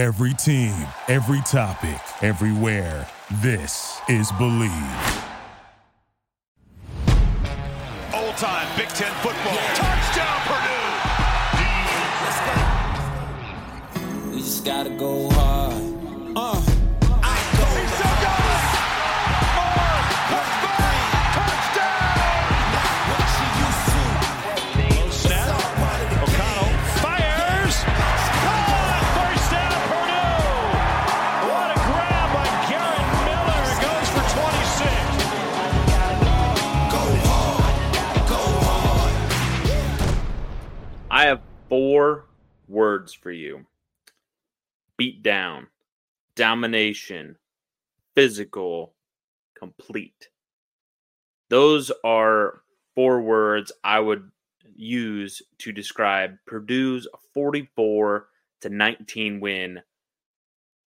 Every team, every topic, everywhere. This is Bleav. Old time Big Ten football. Touchdown, Purdue. We just gotta go hard. Four words for you beat down, domination, physical, complete. Those are four words I would use to describe Purdue's 44 to 19 win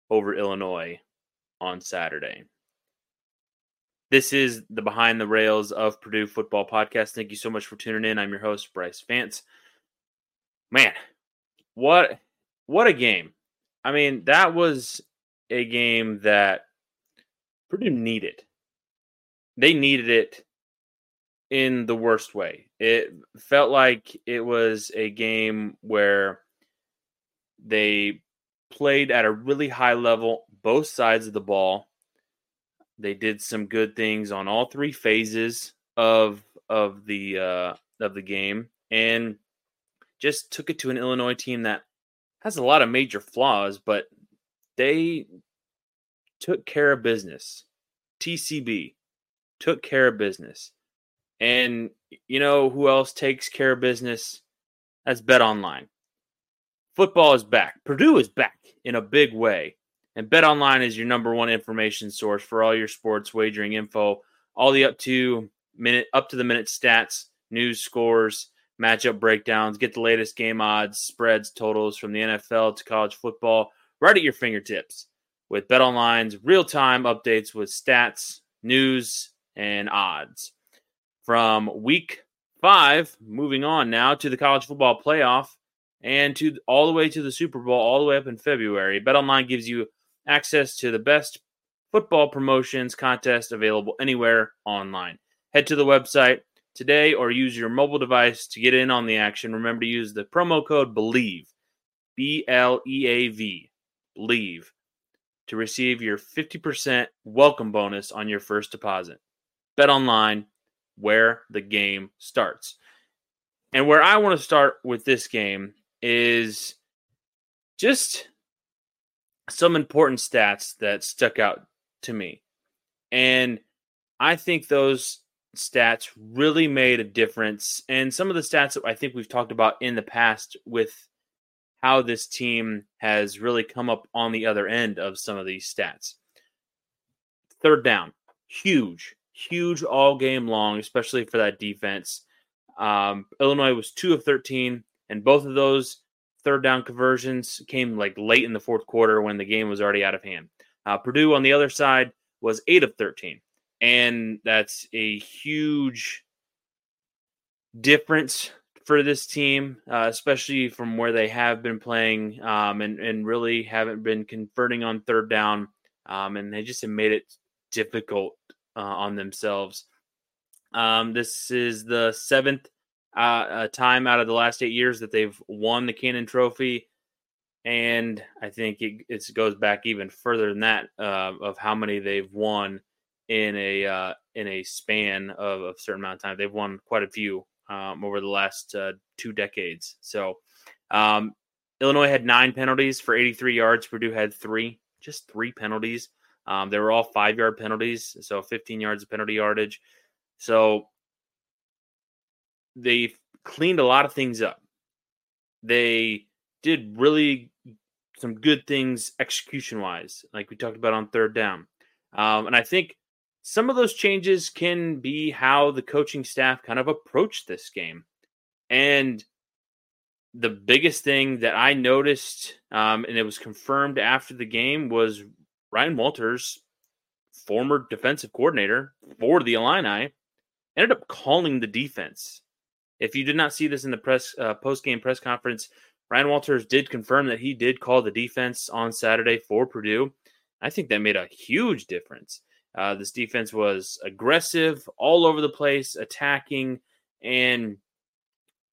over Illinois on Saturday. This is the Behind the Rails of Purdue Football podcast. Thank you so much for tuning in. I'm your host, Brice Vance man, what what a game. I mean, that was a game that Purdue needed. They needed it in the worst way. It felt like it was a game where they played at a really high level, both sides of the ball. They did some good things on all three phases of of the uh, of the game, and just took it to an Illinois team that has a lot of major flaws, but they took care of business. TCB took care of business. And you know who else takes care of business? That's Bet Online. Football is back. Purdue is back in a big way. And Bet Online is your number one information source for all your sports wagering info, all the up to minute up to the minute stats, news scores, matchup breakdowns, get the latest game odds, spreads, totals from the NFL to college football right at your fingertips with BetOnline's real-time updates with stats, news, and odds. From week 5, moving on now to the college football playoff and to all the way to the Super Bowl all the way up in February. BetOnline gives you access to the best football promotions contest available anywhere online. Head to the website today or use your mobile device to get in on the action. Remember to use the promo code BLEAV, B L E A V, BLEAV, to receive your 50% welcome bonus on your first deposit. Bet online, where the game starts. And where I want to start with this game is just some important stats that stuck out to me. And I think those stats really made a difference. And some of the stats that I think we've talked about in the past with how this team has really come up on the other end of some of these stats. Third down, huge, huge all game long, especially for that defense. Um, Illinois was two of 13, and both of those third down conversions came like late in the fourth quarter when the game was already out of hand. Uh, Purdue on the other side was eight of 13 and that's a huge difference for this team, uh, especially from where they have been playing um, and and really haven't been converting on third down, um, and they just have made it difficult uh, on themselves. Um, this is the seventh uh, uh time out of the last eight years that they've won the Cannon Trophy. And I think it, it goes back even further than that uh, of how many they've won in a uh, in a span of a certain amount of time. They've won quite a few um, over the last uh, two decades. So um, Illinois had nine penalties for 83 yards. Purdue had three, just three penalties. Um, they were all five yard penalties, so 15 yards of penalty yardage. So they cleaned a lot of things up. They did really some good things execution wise, like we talked about on third down. Um, and I think some of those changes can be how the coaching staff kind of approached this game. And the biggest thing that I noticed, um, and it was confirmed after the game, was Ryan Walters, former defensive coordinator for the Illini, ended up calling the defense. If you did not see this in the press uh, post game press conference, Ryan Walters did confirm that he did call the defense on Saturday for Purdue. I think that made a huge difference. Uh, this defense was aggressive, all over the place, attacking, and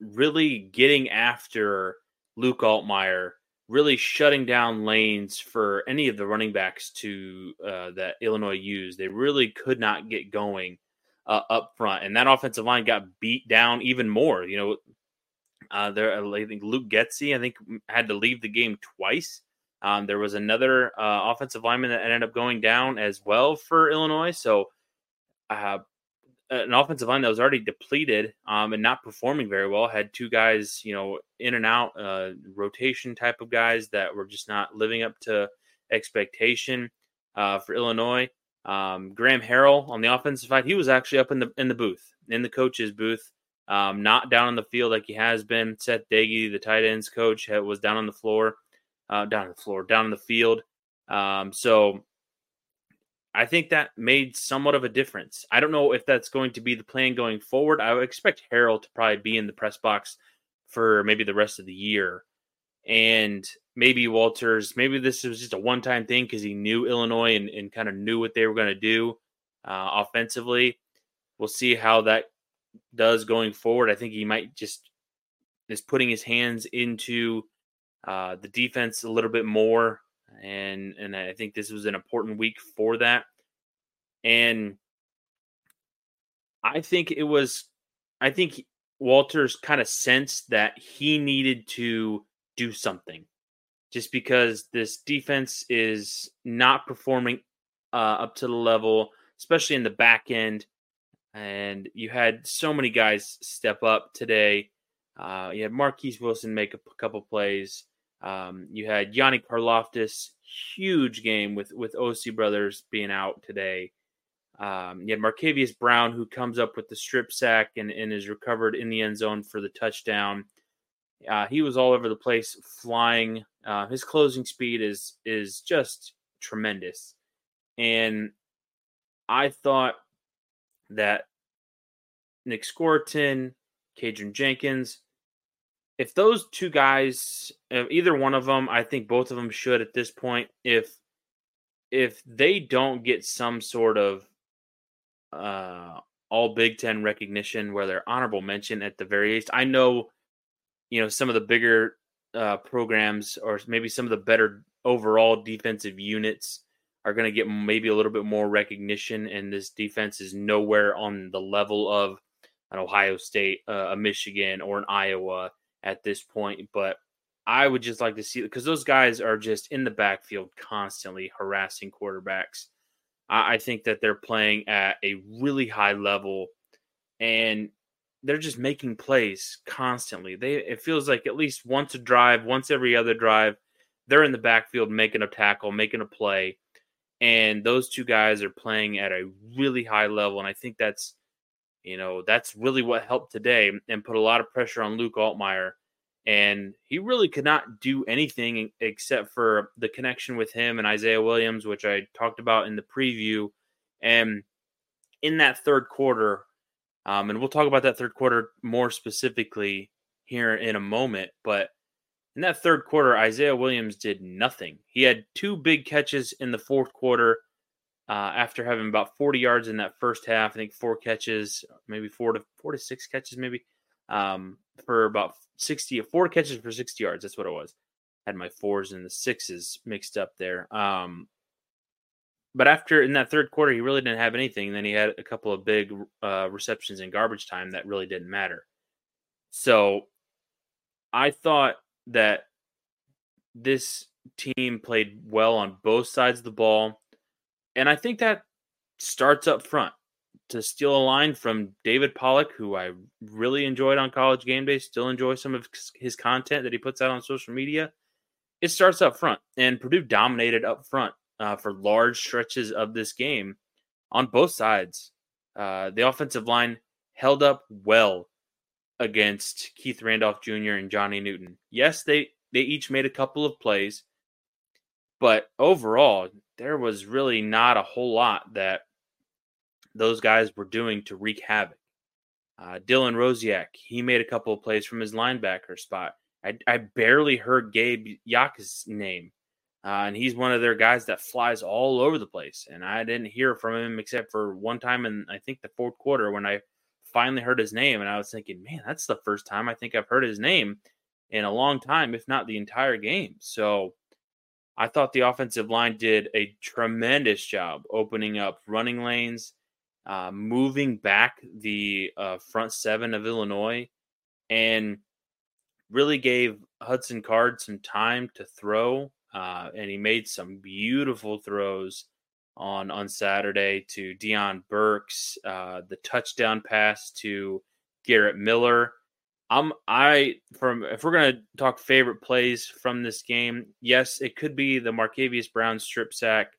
really getting after Luke Altmyer, really shutting down lanes for any of the running backs to uh, that Illinois used. They really could not get going uh, up front, and that offensive line got beat down even more. You know, uh, there I think Luke Getsy I think had to leave the game twice. Um, there was another uh, offensive lineman that ended up going down as well for Illinois. So, uh, an offensive line that was already depleted um, and not performing very well had two guys, you know, in and out uh, rotation type of guys that were just not living up to expectation uh, for Illinois. Um, Graham Harrell on the offensive side, he was actually up in the in the booth, in the coach's booth, um, not down on the field like he has been. Seth Doege, the tight ends coach, was down on the floor, uh, down the floor, down on the field. Um, so I think that made somewhat of a difference. I don't know if that's going to be the plan going forward. I would expect Harrell to probably be in the press box for maybe the rest of the year. And maybe Walters, maybe this was just a one time thing because he knew Illinois and, and kind of knew what they were going to do uh, offensively. We'll see how that does going forward. I think he might just is putting his hands into uh, the defense a little bit more and and I think this was an important week for that. And I think it was, I think Walters kind of sensed that he needed to do something, just because this defense is not performing uh, up to the level, especially in the back end. And you had so many guys step up today. Uh, you had Marquise Wilson make a couple plays. Um, you had Yanni Karlaftis, huge game with with OC Brothers being out today. Um, you had Marcavius Brown, who comes up with the strip sack and, and is recovered in the end zone for the touchdown. Uh, he was all over the place, flying. Uh, his closing speed is is just tremendous, and I thought that Nic Scourton, Kydran Jenkins, if those two guys, either one of them, I think both of them should at this point. If if they don't get some sort of uh, all Big Ten recognition, where they're honorable mention at the very least, I know, you know, some of the bigger uh, programs or maybe some of the better overall defensive units are going to get maybe a little bit more recognition, and this defense is nowhere on the level of an Ohio State, uh, a Michigan, or an Iowa at this point, but I would just like to see because those guys are just in the backfield constantly harassing quarterbacks. I, I think that they're playing at a really high level and they're just making plays constantly. They it feels like at least once a drive, once every other drive, they're in the backfield making a tackle, making a play. And those two guys are playing at a really high level. And I think that's you know, that's really what helped today and put a lot of pressure on Luke Altmyer. And he really could not do anything except for the connection with him and Isaiah Williams, which I talked about in the preview. And in that third quarter, um, and we'll talk about that third quarter more specifically here in a moment, but in that third quarter, Isaiah Williams did nothing. He had two big catches in the fourth quarter uh, after having about 40 yards in that first half. I think four catches, maybe four to four to six catches, maybe um, for about 60, four catches for 60 yards. That's what it was. Had my fours and the sixes mixed up there. Um, but after in that third quarter, he really didn't have anything. And then he had a couple of big uh, receptions in garbage time that really didn't matter. So I thought that this team played well on both sides of the ball. And I think that starts up front to steal a line from David Pollack, who I really enjoyed on college game day, still enjoy some of his content that he puts out on social media. It starts up front, and Purdue dominated up front uh, for large stretches of this game on both sides. Uh, the offensive line held up well against Keith Randolph Jr. and Johnny Newton. Yes, they they each made a couple of plays, but overall, there was really not a whole lot that those guys were doing to wreak havoc. Uh, Dylan Rosiek, he made a couple of plays from his linebacker spot. I, I barely heard Gabe Jacas's name. Uh, and he's one of their guys that flies all over the place. And I didn't hear from him except for one time in, I think, the fourth quarter when I finally heard his name. And I was thinking, man, that's the first time I think I've heard his name in a long time, if not the entire game. So I thought the offensive line did a tremendous job opening up running lanes, uh, moving back the uh, front seven of Illinois, and really gave Hudson Card some time to throw. Uh, and he made some beautiful throws on on Saturday to Deion Burks, uh, the touchdown pass to Garrett Miller. I'm I from if we're gonna talk favorite plays from this game, yes, it could be the Marcavius Brown strip sack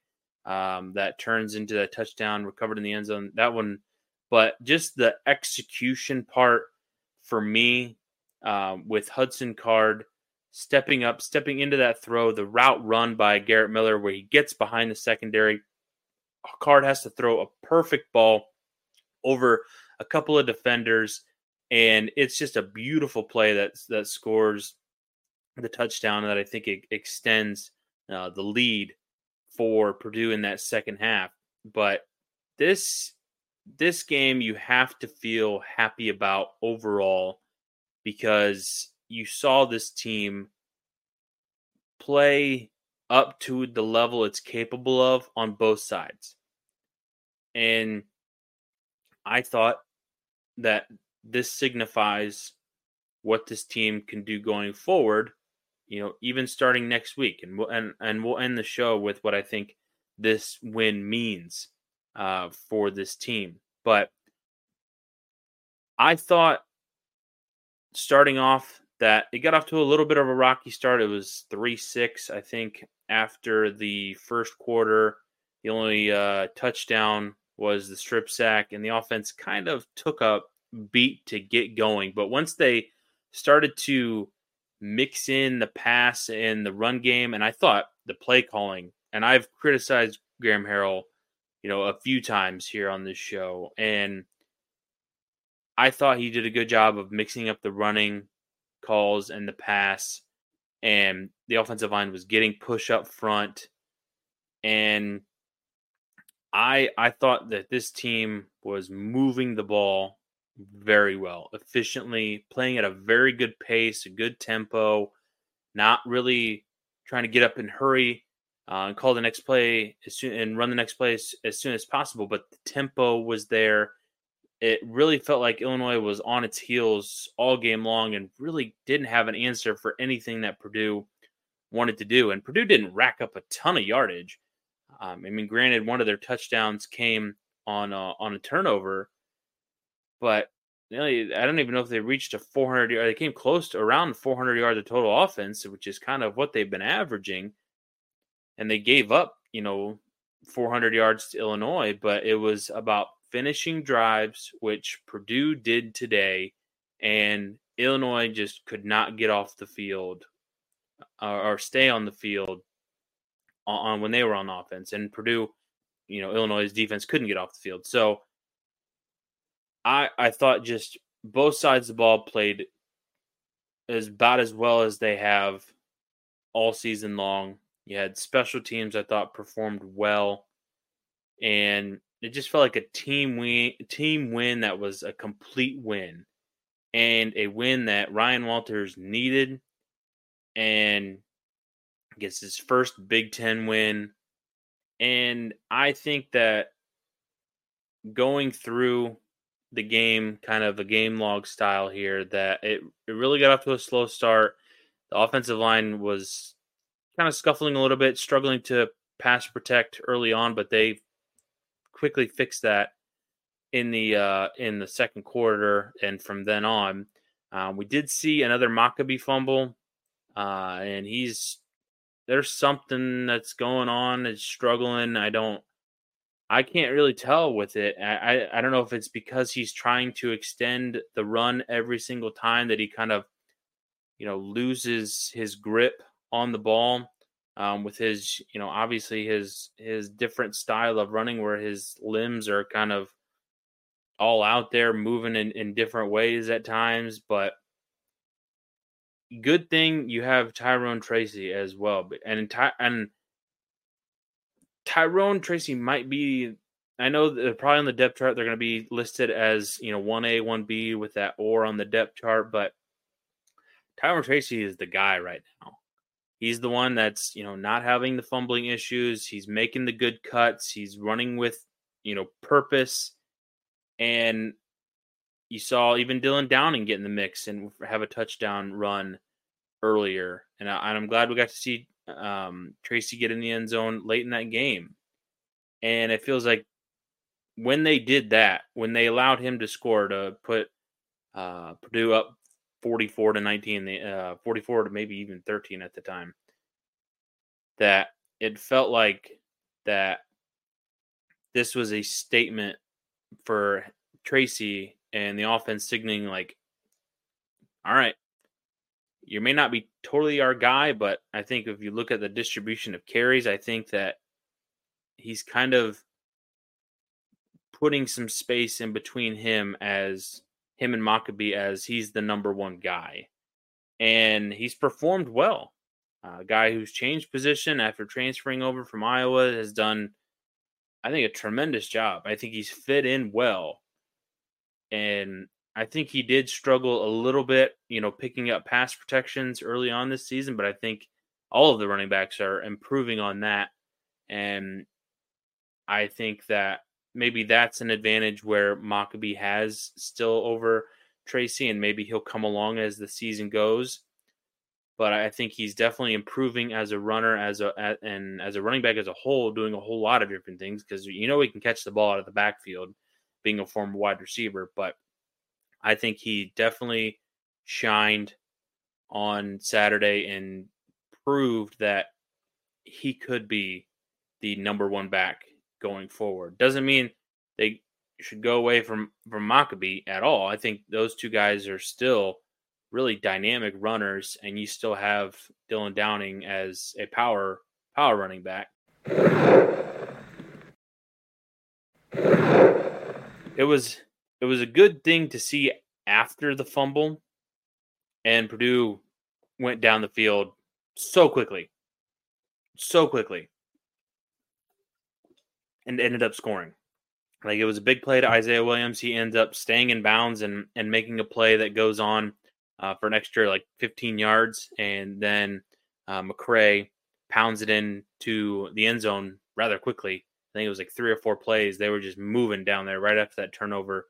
um, that turns into a touchdown recovered in the end zone. That one, but just the execution part for me um, with Hudson Card stepping up, stepping into that throw, the route run by Garrett Miller where he gets behind the secondary. Card has to throw a perfect ball over a couple of defenders, and it's just a beautiful play that that scores the touchdown that I think it extends uh, the lead for Purdue in that second half. But this this game you have to feel happy about overall because you saw this team play up to the level it's capable of on both sides. And I thought that this signifies what this team can do going forward, you know, even starting next week. And we'll, and, and we'll end the show with what I think this win means uh, for this team. But I thought starting off that it got off to a little bit of a rocky start. It was 3 6, I think, after the first quarter. The only uh, touchdown was the strip sack, and the offense kind of took a beat to get going. But once they started to mix in the pass and the run game, and I thought the play calling, and I've criticized Graham Harrell, you know, a few times here on this show, and I thought he did a good job of mixing up the running calls and the pass, and the offensive line was getting push up front, and I I thought that this team was moving the ball very well, efficiently, playing at a very good pace, a good tempo, not really trying to get up and hurry uh, and call the next play soon and run the next play as, as soon as possible. But the tempo was there it really felt like Illinois was on its heels all game long and really didn't have an answer for anything that Purdue wanted to do. And Purdue didn't rack up a ton of yardage. Um, I mean, granted, one of their touchdowns came on a, on a turnover, but I don't even know if they reached a 400 yard. They came close to around 400 yards of total offense, which is kind of what they've been averaging. And they gave up, you know, 400 yards to Illinois, but it was about finishing drives, which Purdue did today, and Illinois just could not get off the field or, or stay on the field on, on, when they were on offense. And Purdue, you know, Illinois' defense couldn't get off the field. So I I thought just both sides of the ball played as about as well as they have all season long. You had special teams I thought performed well. And it just felt like a team win, team win that was a complete win, and a win that Ryan Walters needed, and gets his first Big Ten win. And I think that going through the game, kind of a game log style here, that it, it really got off to a slow start. The offensive line was kind of scuffling a little bit, struggling to pass protect early on, but they quickly fixed that in the uh, in the second quarter, and from then on, uh, we did see another Mockobee fumble, uh, and he's there's something that's going on. It's struggling. I don't. I can't really tell with it. I, I, I don't know if it's because he's trying to extend the run every single time that he kind of, you know, loses his grip on the ball um, with his, you know, obviously his his different style of running, where his limbs are kind of all out there, moving in, in different ways at times. But good thing you have Tyrone Tracy as well. And and Tyrone Tracy might be. I know that uh, probably on the depth chart they're going to be listed as you know one A, one B with that or on the depth chart, but Tyrone Tracy is the guy right now. He's the one that's you know not having the fumbling issues. He's making the good cuts. He's running with you know purpose, and you saw even Dylan Downing get in the mix and have a touchdown run earlier, and, I, am glad we got to see um, Tracy get in the end zone late in that game. And it feels like when they did that, when they allowed him to score to put uh, Purdue up 44 to 19, uh, 44 to maybe even 13 at the time, that it felt like that this was a statement for Tracy and the offense signaling like, all right, you may not be totally our guy, but I think if you look at the distribution of carries, I think that he's kind of putting some space in between him as him and Mockobee as he's the number one guy. And he's performed well. A guy who's changed position after transferring over from Iowa has done, I think, a tremendous job. I think he's fit in well and I think he did struggle a little bit, you know, picking up pass protections early on this season, but I think all of the running backs are improving on that. And I think that maybe that's an advantage where Mockobee has still over Tracy, and maybe he'll come along as the season goes. But I think he's definitely improving as a runner, as a and as a running back as a whole, doing a whole lot of different things because you know he can catch the ball out of the backfield being a former wide receiver, but I think he definitely shined on Saturday and proved that he could be the number one back going forward. Doesn't mean they should go away from from Mockobee at all. I think those two guys are still really dynamic runners, and you still have Dylan Downing as a power power running back it was it was a good thing to see after the fumble, and Purdue went down the field so quickly, so quickly, and ended up scoring. Like it was a big play to Isaiah Williams. He ends up staying in bounds and and making a play that goes on uh, for an extra like 15 yards, and then uh, McCray pounds it in to the end zone rather quickly I think it was like three or four plays. They were just moving down there right after that turnover.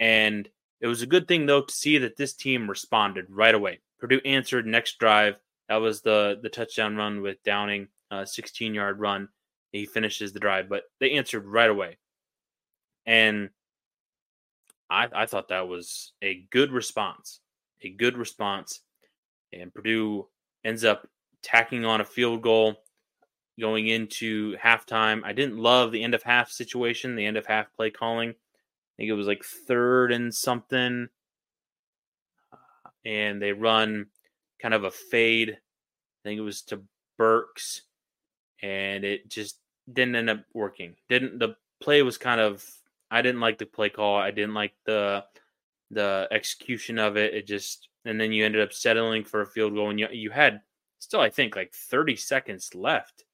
And it was a good thing though to see that this team responded right away. Purdue answered next drive. That was the the touchdown run with Downing, uh, 16 yard run. He finishes the drive, but they answered right away. And I, I thought that was a good response, a good response. And Purdue ends up tacking on a field goal going into halftime. I didn't love the end of half situation, the end of half play calling. I think it was like third and something. And they run kind of a fade. I think it was to Burks. And it just didn't end up working. Didn't the play was kind of I didn't like the play call. I didn't like the the execution of it. It just and then you ended up settling for a field goal and you you had still I think like 30 seconds left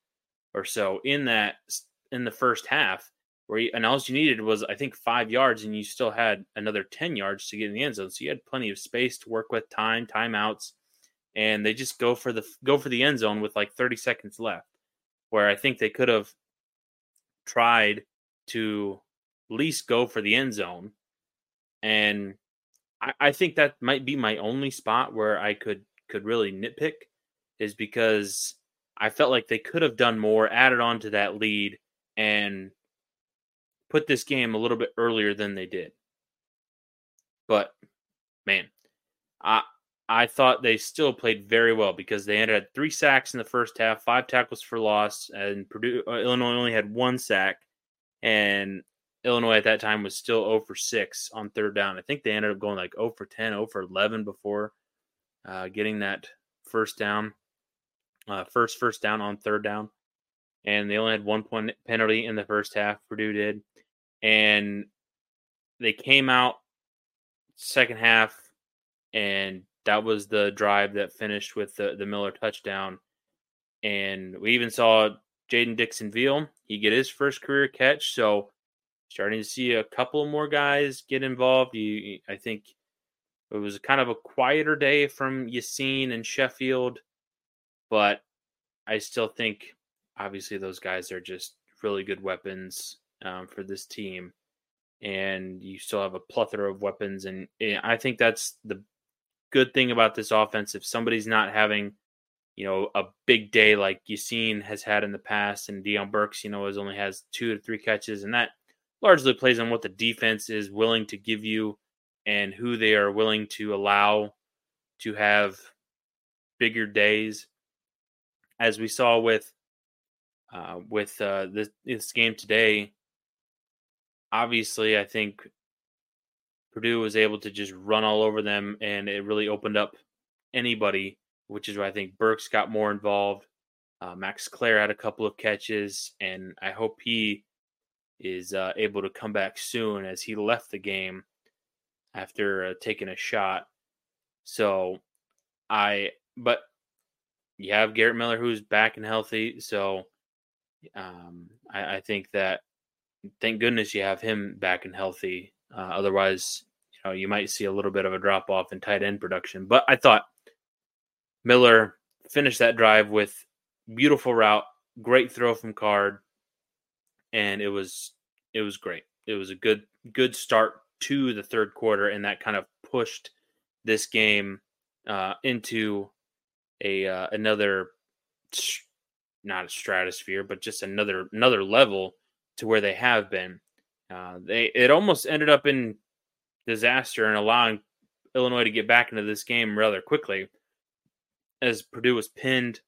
or so in that in the first half where you, and all you needed was I think five yards, and you still had another ten yards to get in the end zone. So you had plenty of space to work with, time, timeouts, and they just go for the go for the end zone with like thirty seconds left. Where I think they could have tried to at least go for the end zone, and I, I think that might be my only spot where I could could really nitpick is because I felt like they could have done more, added on to that lead, and put this game a little bit earlier than they did. But man, I I thought they still played very well because they ended at three sacks in the first half, five tackles for loss, and Purdue uh, Illinois only had one sack, and Illinois at that time was still 0 for 6 on third down. I think they ended up going like 0 for 10, 0 for 11 before uh, getting that first down uh, first first down on third down, and they only had one point penalty in the first half. Purdue did, and they came out second half and that was the drive that finished with the, the Miller touchdown. And we even saw Jaden Dixon Veal. He get his first career catch. So starting to see a couple more guys get involved. You, I think it was kind of a quieter day from Yaseen and Sheffield, but I still think obviously those guys are just really good weapons um, for this team. And you still have a plethora of weapons. And eh, I think that's the good thing about this offense. If somebody's not having you know, a big day like Yaseen has had in the past, and Deion Burks, you know, has only has two to three catches, and that largely plays on what the defense is willing to give you and who they are willing to allow to have bigger days. As we saw with uh, with uh, this, this game today, obviously, I think Purdue was able to just run all over them, and it really opened up anybody which is why I think Burks got more involved. Uh, Max Klare had a couple of catches, and I hope he is uh, able to come back soon as he left the game after uh, taking a shot. So I, but you have Garrett Miller who's back and healthy. So um, I, I, think that thank goodness you have him back and healthy. Uh, otherwise, you know, you might see a little bit of a drop off in tight end production. But I thought Miller finished that drive with beautiful route, great throw from Card, and it was it was great. It was a good good start to the third quarter, and that kind of pushed this game uh, into a uh, another not a stratosphere, but just another another level to where they have been. Uh, they it almost ended up in disaster and allowing Illinois to get back into this game rather quickly as Purdue was pinned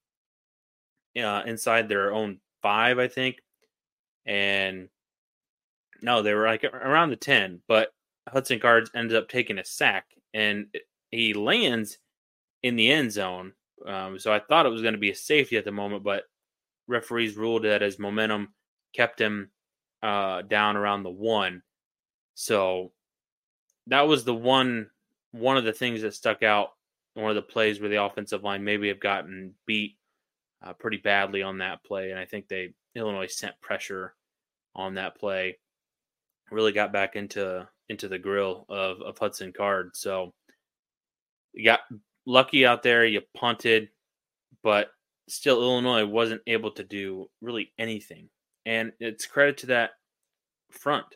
uh, inside their own five, I think. And no, they were like around the 10, but Hudson Cards ended up taking a sack and he lands in the end zone. Um, so I thought it was going to be a safety at the moment, but referees ruled that as momentum kept him uh, down around the one. So that was the one one of the things that stuck out one of the plays where the offensive line maybe have gotten beat uh, pretty badly on that play, and I think they Illinois sent pressure on that play, really got back into into the grill of of Hudson Card. So you got lucky out there, you punted, but still Illinois wasn't able to do really anything, and it's credit to that front.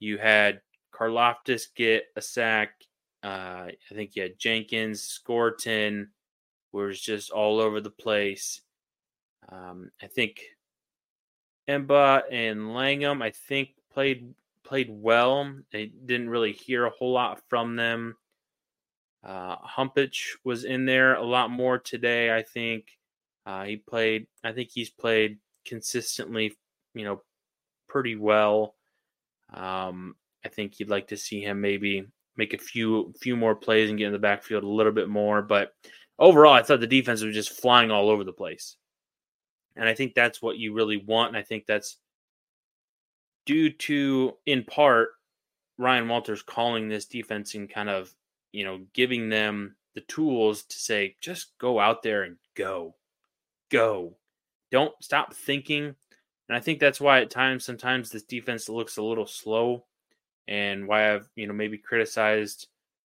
You had Karlaftis get a sack. Uh, I think you had Jenkins, Scourton was just all over the place. Um, I think Emba and Langham, I think played played well. They didn't really hear a whole lot from them. Uh, Humpich was in there a lot more today. I think uh, he played. I think he's played consistently. You know, pretty well. Um, I think you'd like to see him maybe make a few few more plays and get in the backfield a little bit more. But overall, I thought the defense was just flying all over the place. And I think that's what you really want. And I think that's due to, in part, Ryan Walters calling this defense and kind of, you know, giving them the tools to say, just go out there and go. Go. Don't stop thinking. And I think that's why at times, sometimes this defense looks a little slow and why I've you know maybe criticized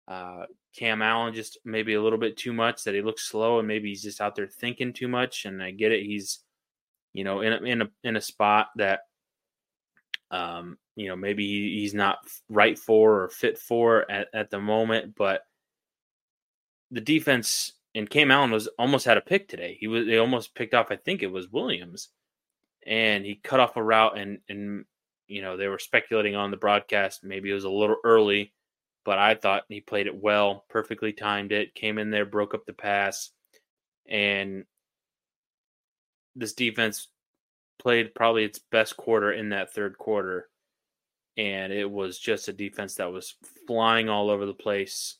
uh, Cam Allen just maybe a little bit too much that he looks slow and maybe he's just out there thinking too much. And I get it, he's you know in a, in a in a spot that um, you know maybe he's not right for or fit for at, at the moment, but the defense and Cam Allen was almost had a pick today. He was they almost picked off. I think it was Williams, and he cut off a route and and you know, they were speculating on the broadcast. Maybe it was a little early, but I thought he played it well, perfectly timed it, came in there, broke up the pass. And this defense played probably its best quarter in that third quarter. And it was just a defense that was flying all over the place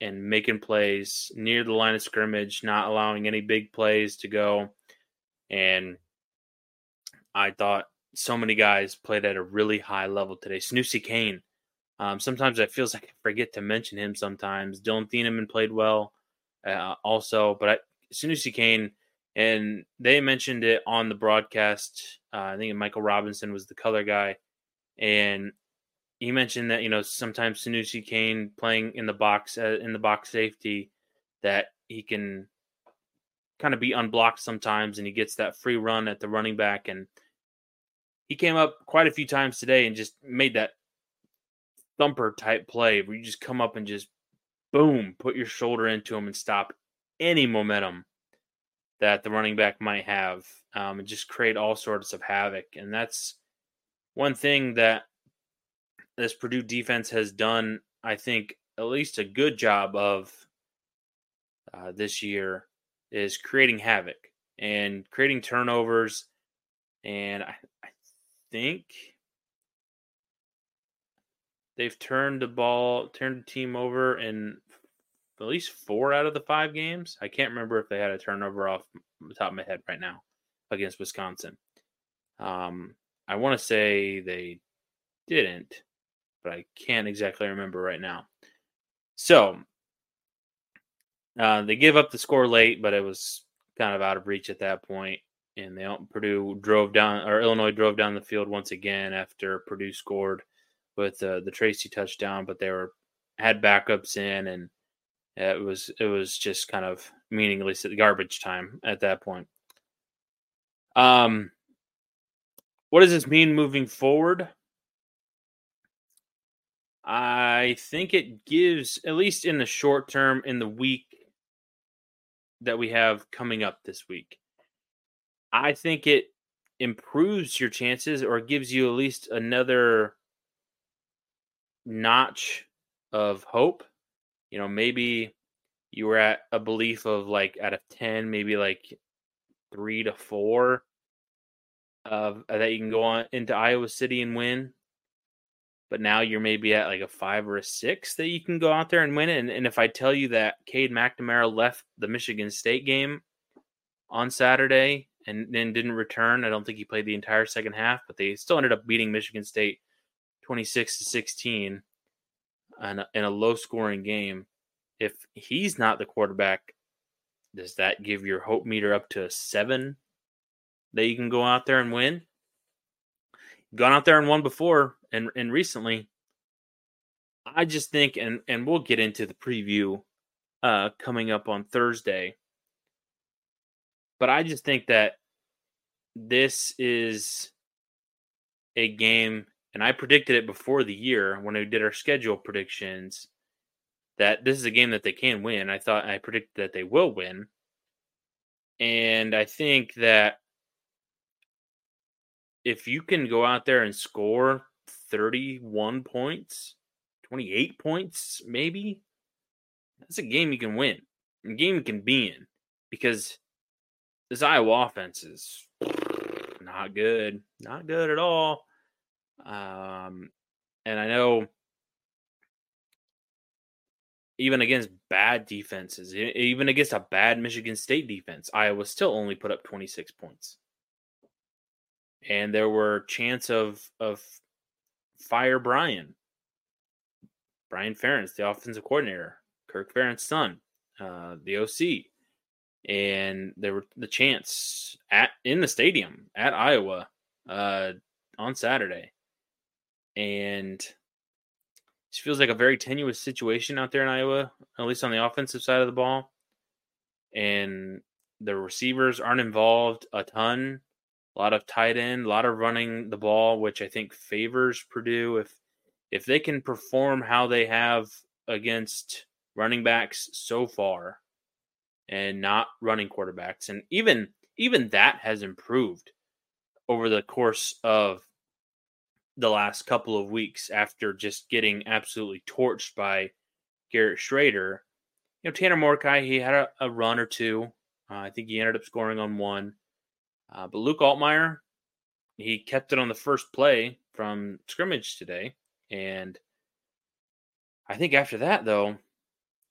and making plays near the line of scrimmage, not allowing any big plays to go. And I thought so many guys played at a really high level today. Snoozy Kane. Um, sometimes I feels like I forget to mention him. Sometimes Dillon Thieneman played well. uh, also. But I, Sanoussi Kane, and they mentioned it on the broadcast. Uh, I think Michael Robinson was the color guy, and he mentioned that you know sometimes Sanoussi Kane playing in the box uh, in the box safety that he can kind of be unblocked sometimes, and he gets that free run at the running back and he came up quite a few times today and just made that thumper type play where you just come up and just boom, put your shoulder into him and stop any momentum that the running back might have um, and just create all sorts of havoc. And that's one thing that this Purdue defense has done, I think, at least a good job of uh, this year is creating havoc and creating turnovers. And I, think they've turned the ball, turned the team over in at least four out of the five games. I can't remember if they had a turnover off the top of my head right now against Wisconsin. Um, I want to say they didn't, but I can't exactly remember right now. So uh, they give up the score late, but it was kind of out of reach at that point and they Purdue drove down or Illinois drove down the field once again after Purdue scored with uh, the Tracy touchdown, but they were had backups in, and it was it was just kind of meaningless garbage time at that point. Um, what does this mean moving forward? I think it gives, at least in the short term, in the week that we have coming up this week, I think it improves your chances or gives you at least another notch of hope. You know, maybe you were at a belief of like out of 10, maybe like three to four of uh, that you can go on into Iowa City and win. But now you're maybe at like a five or a six that you can go out there and win. And, and if I tell you that Cade McNamara left the Michigan State game on Saturday and then didn't return. I don't think he played the entire second half, but they still ended up beating Michigan State 26 to 16 in a, in a low scoring game. If he's not the quarterback, does that give your hope meter up to a seven that you can go out there and win? Gone out there and won before and, and recently. I just think, and, and we'll get into the preview uh, coming up on Thursday but I just think that this is a game, and I predicted it before the year when we did our schedule predictions that this is a game that they can win. I thought I predicted that they will win. And I think that if you can go out there and score 31 points, 28 points, maybe, that's a game you can win. A game you can be in because this Iowa offense is not good, not good at all. Um, and I know even against bad defenses, even against a bad Michigan State defense, Iowa still only put up 26 points. And there were chance of of fire Brian, Brian Ferentz, the offensive coordinator, Kirk Ferentz's son, uh, the OC and there were the chance at in the stadium at Iowa uh, on Saturday, and it feels like a very tenuous situation out there in Iowa, at least on the offensive side of the ball, and the receivers aren't involved a ton. A lot of tight end, a lot of running the ball, which I think favors Purdue if if they can perform how they have against running backs so far and not running quarterbacks. And even even that has improved over the course of the last couple of weeks after just getting absolutely torched by Garrett Shrader. You know, Tanner Mordecai, he had a, a run or two. Uh, I think he ended up scoring on one. Uh, but Luke Altmyer, he kept it on the first play from scrimmage today. And I think after that, though,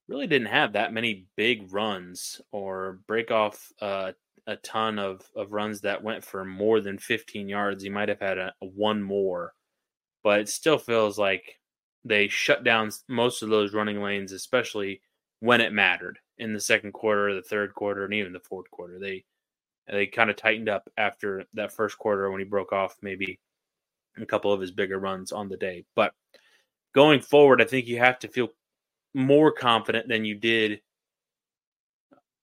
really didn't have that many big runs or break off uh, a ton of, of runs that went for more than 15 yards. He might have had a, a one more, but it still feels like they shut down most of those running lanes, especially when it mattered. in the second quarter, the third quarter, and even the fourth quarter. They they kind of tightened up after that first quarter when he broke off maybe a couple of his bigger runs on the day. But going forward, I think you have to feel more confident than you did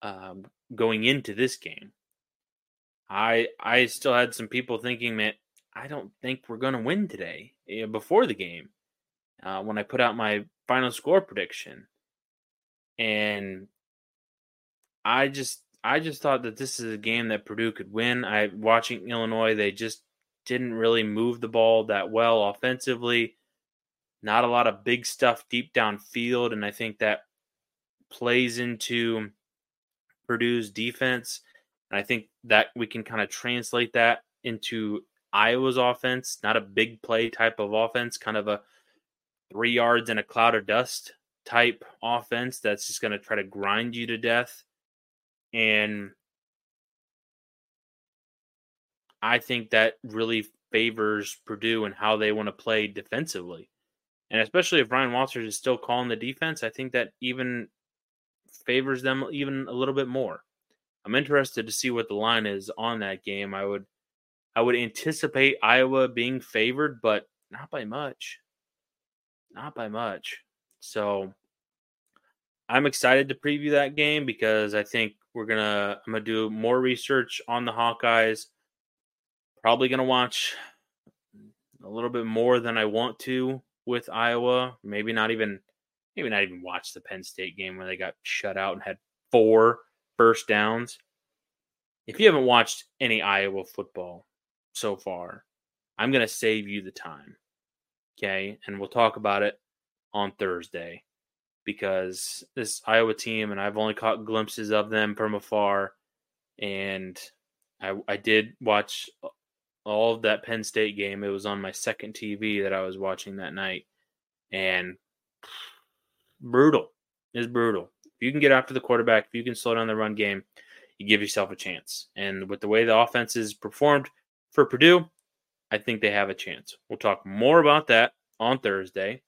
um, going into this game. I I still had some people thinking, man, I don't think we're going to win today before the game uh, when I put out my final score prediction, and I just I just thought that this is a game that Purdue could win. I watching Illinois, they just didn't really move the ball that well offensively. Not a lot of big stuff deep downfield, and I think that plays into Purdue's defense. And I think that we can kind of translate that into Iowa's offense, not a big play type of offense, kind of a three yards in a cloud of dust type offense that's just going to try to grind you to death. And I think that really favors Purdue and how they want to play defensively. And especially if Ryan Walters is still calling the defense, I think that even favors them even a little bit more. I'm interested to see what the line is on that game. I would I would anticipate Iowa being favored, but not by much. Not by much. So I'm excited to preview that game because I think we're gonna I'm gonna do more research on the Hawkeyes. Probably gonna watch a little bit more than I want to with Iowa. Maybe not even maybe not even watch the Penn State game where they got shut out and had four first downs. If you haven't watched any Iowa football so far, I'm going to save you the time. Okay. And we'll talk about it on Thursday because this Iowa team, and I've only caught glimpses of them from afar. And I, I did watch all of that Penn State game. It was on my second TV that I was watching that night. And brutal. It's brutal. If you can get after the quarterback, if you can slow down the run game, you give yourself a chance. And with the way the offense is performed for Purdue, I think they have a chance. We'll talk more about that on Thursday.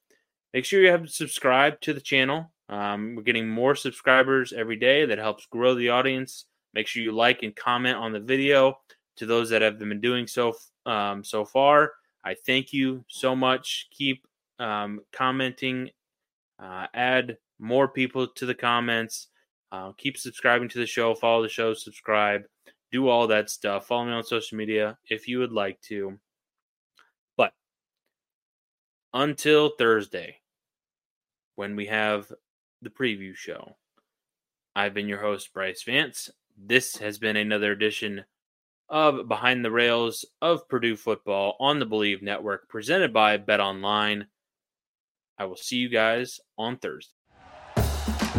Make sure you have subscribed to the channel. Um, we're getting more subscribers every day. That helps grow the audience. Make sure you like and comment on the video. To those that have been doing so um, so far, I thank you so much. Keep um, commenting uh, add more people to the comments. Uh, keep subscribing to the show. Follow the show. Subscribe. Do all that stuff. Follow me on social media if you would like to. But until Thursday, when we have the preview show, I've been your host, Brice Vance. This has been another edition of Behind the Rails of Purdue football on the Bleav Network, presented by BetOnline. I will see you guys on Thursday.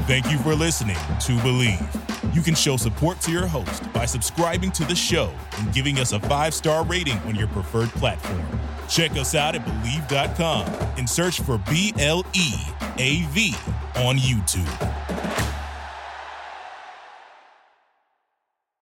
Thank you for listening to Bleav. You can show support to your host by subscribing to the show and giving us a five star rating on your preferred platform. Check us out at Bleav.com and search for B L E A V on YouTube.